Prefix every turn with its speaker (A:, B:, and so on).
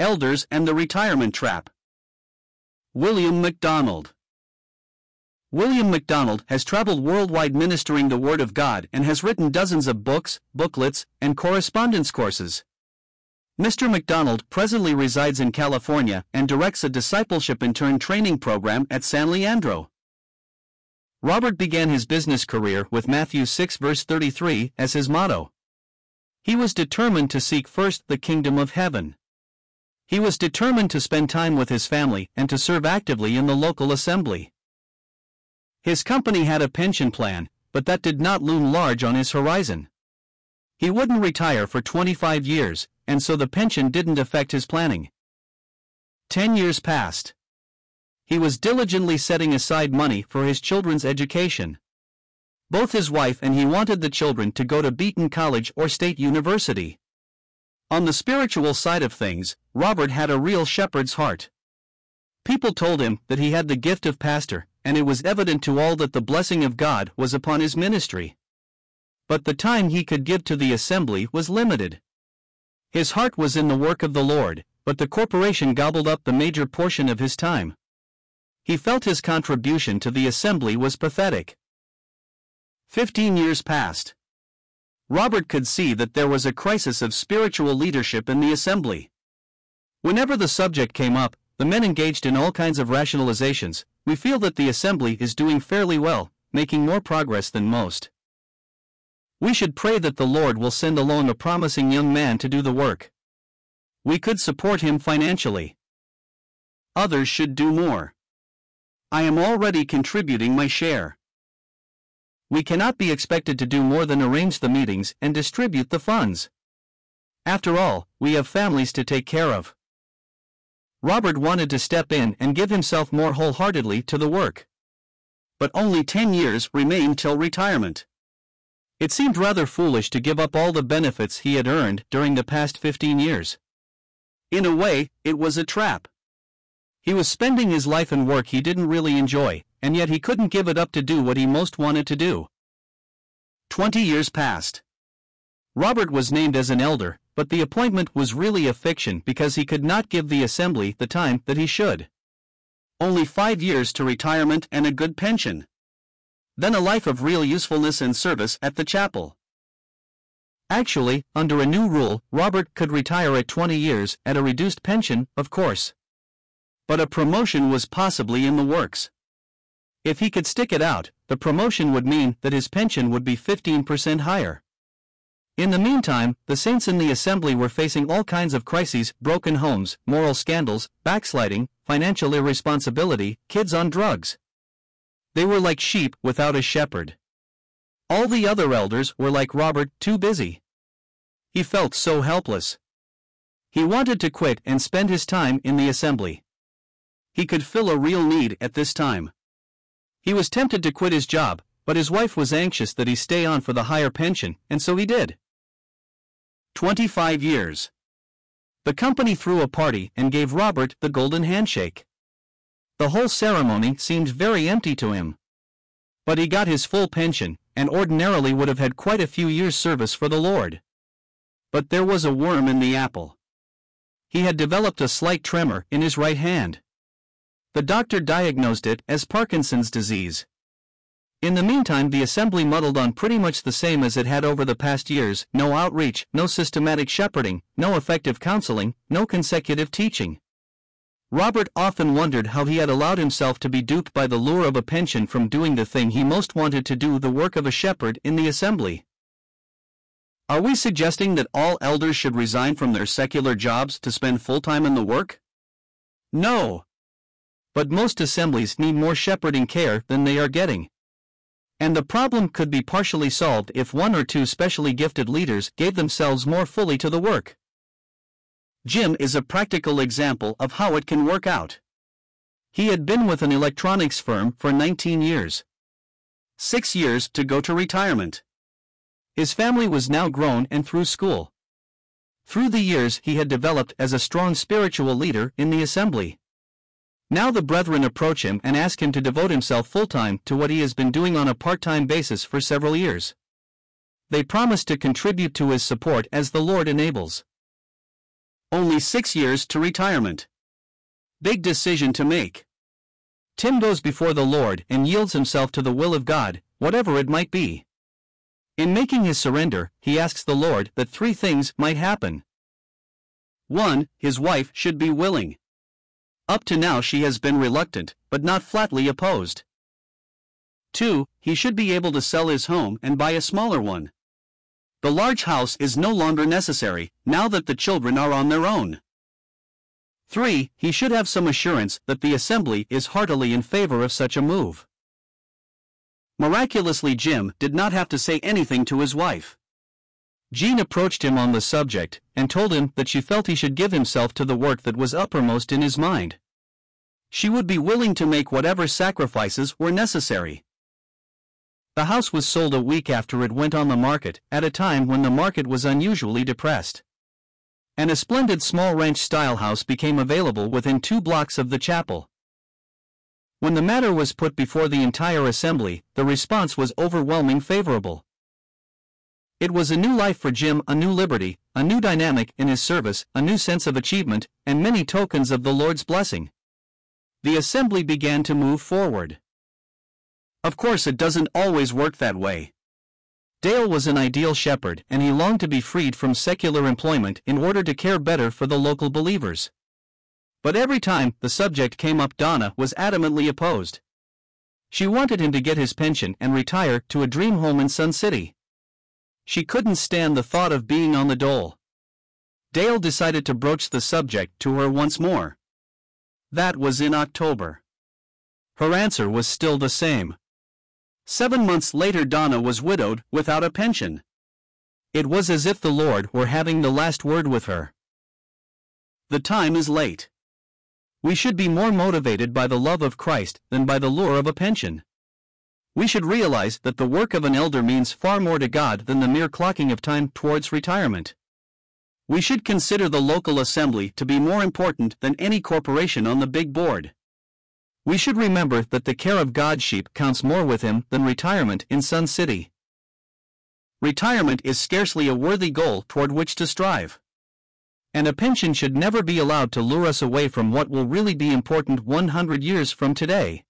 A: Elders and the Retirement Trap. William MacDonald. William MacDonald has traveled worldwide ministering the Word of God and has written dozens of books, booklets, and correspondence courses. Mr. MacDonald presently resides in California and directs a discipleship intern training program at San Leandro. Robert began his business career with Matthew 6 verse 33 as his motto. He was determined to seek first the kingdom of heaven. He was determined to spend time with his family and to serve actively in the local assembly. His company had a pension plan, but that did not loom large on his horizon. He wouldn't retire for 25 years, and so the pension didn't affect his planning. Ten years passed. He was diligently setting aside money for his children's education. Both his wife and he wanted the children to go to Wheaton College or State University. On the spiritual side of things, Robert had a real shepherd's heart. People told him that he had the gift of pastor, and it was evident to all that the blessing of God was upon his ministry. But the time he could give to the assembly was limited. His heart was in the work of the Lord, but the corporation gobbled up the major portion of his time. He felt his contribution to the assembly was pathetic. Fifteen years passed. Robert could see that there was a crisis of spiritual leadership in the assembly. Whenever the subject came up, the men engaged in all kinds of rationalizations. We feel that the assembly is doing fairly well, making more progress than most. We should pray that the Lord will send along a promising young man to do the work. We could support him financially. Others should do more. I am already contributing my share. We cannot be expected to do more than arrange the meetings and distribute the funds. After all, we have families to take care of. Robert wanted to step in and give himself more wholeheartedly to the work. But only 10 years remained till retirement. It seemed rather foolish to give up all the benefits he had earned during the past 15 years. In a way, it was a trap. He was spending his life in work he didn't really enjoy, and yet he couldn't give it up to do what he most wanted to do. Twenty years passed. Robert was named as an elder, but the appointment was really a fiction because he could not give the assembly the time that he should. Only five years to retirement and a good pension then a life of real usefulness and service at the chapel. Actually, under a new rule, Robert could retire at 20 years at a reduced pension, of course. But a promotion was possibly in the works. If he could stick it out, the promotion would mean that his pension would be 15% higher. In the meantime, the saints in the assembly were facing all kinds of crises broken homes, moral scandals, backsliding, financial irresponsibility, kids on drugs. They were like sheep without a shepherd. All the other elders were like Robert, too busy. He felt so helpless. He wanted to quit and spend his time in the assembly. He could fill a real need at this time. He was tempted to quit his job, but his wife was anxious that he stay on for the higher pension, and so he did. 25 years. The company threw a party and gave Robert the golden handshake. The whole ceremony seemed very empty to him. But he got his full pension, and ordinarily would have had quite a few years' service for the Lord. But there was a worm in the apple. He had developed a slight tremor in his right hand. The doctor diagnosed it as Parkinson's disease. In the meantime, the assembly muddled on pretty much the same as it had over the past years no outreach, no systematic shepherding, no effective counseling, no consecutive teaching. Robert often wondered how he had allowed himself to be duped by the lure of a pension from doing the thing he most wanted to do the work of a shepherd in the assembly. Are we suggesting that all elders should resign from their secular jobs to spend full time in the work? No. But most assemblies need more shepherding care than they are getting. And the problem could be partially solved if one or two specially gifted leaders gave themselves more fully to the work. Jim is a practical example of how it can work out. He had been with an electronics firm for 19 years. Six years to go to retirement. His family was now grown and through school. Through the years, he had developed as a strong spiritual leader in the assembly. Now the brethren approach him and ask him to devote himself full time to what he has been doing on a part time basis for several years. They promise to contribute to his support as the Lord enables. Only six years to retirement. Big decision to make. Tim goes before the Lord and yields himself to the will of God, whatever it might be. In making his surrender, he asks the Lord that three things might happen. 1. His wife should be willing. Up to now she has been reluctant, but not flatly opposed. 2. He should be able to sell his home and buy a smaller one. The large house is no longer necessary, now that the children are on their own. 3. He should have some assurance that the Assembly is heartily in favor of such a move. Miraculously, Jim did not have to say anything to his wife. Jean approached him on the subject and told him that she felt he should give himself to the work that was uppermost in his mind. She would be willing to make whatever sacrifices were necessary. The house was sold a week after it went on the market, at a time when the market was unusually depressed and a splendid small ranch-style house became available within two blocks of the chapel. When the matter was put before the entire assembly, the response was overwhelming favorable. It was a new life for Jim, a new liberty, a new dynamic in his service, a new sense of achievement, and many tokens of the Lord's blessing. The assembly began to move forward. Of course, it doesn't always work that way. Dale was an ideal shepherd and he longed to be freed from secular employment in order to care better for the local believers. But every time the subject came up, Donna was adamantly opposed. She wanted him to get his pension and retire to a dream home in Sun City. She couldn't stand the thought of being on the dole. Dale decided to broach the subject to her once more. That was in October. Her answer was still the same. Seven months later, Donna was widowed without a pension. It was as if the Lord were having the last word with her. The time is late. We should be more motivated by the love of Christ than by the lure of a pension. We should realize that the work of an elder means far more to God than the mere clocking of time towards retirement. We should consider the local assembly to be more important than any corporation on the big board. We should remember that the care of God's sheep counts more with Him than retirement in Sun City. Retirement is scarcely a worthy goal toward which to strive. And a pension should never be allowed to lure us away from what will really be important 100 years from today.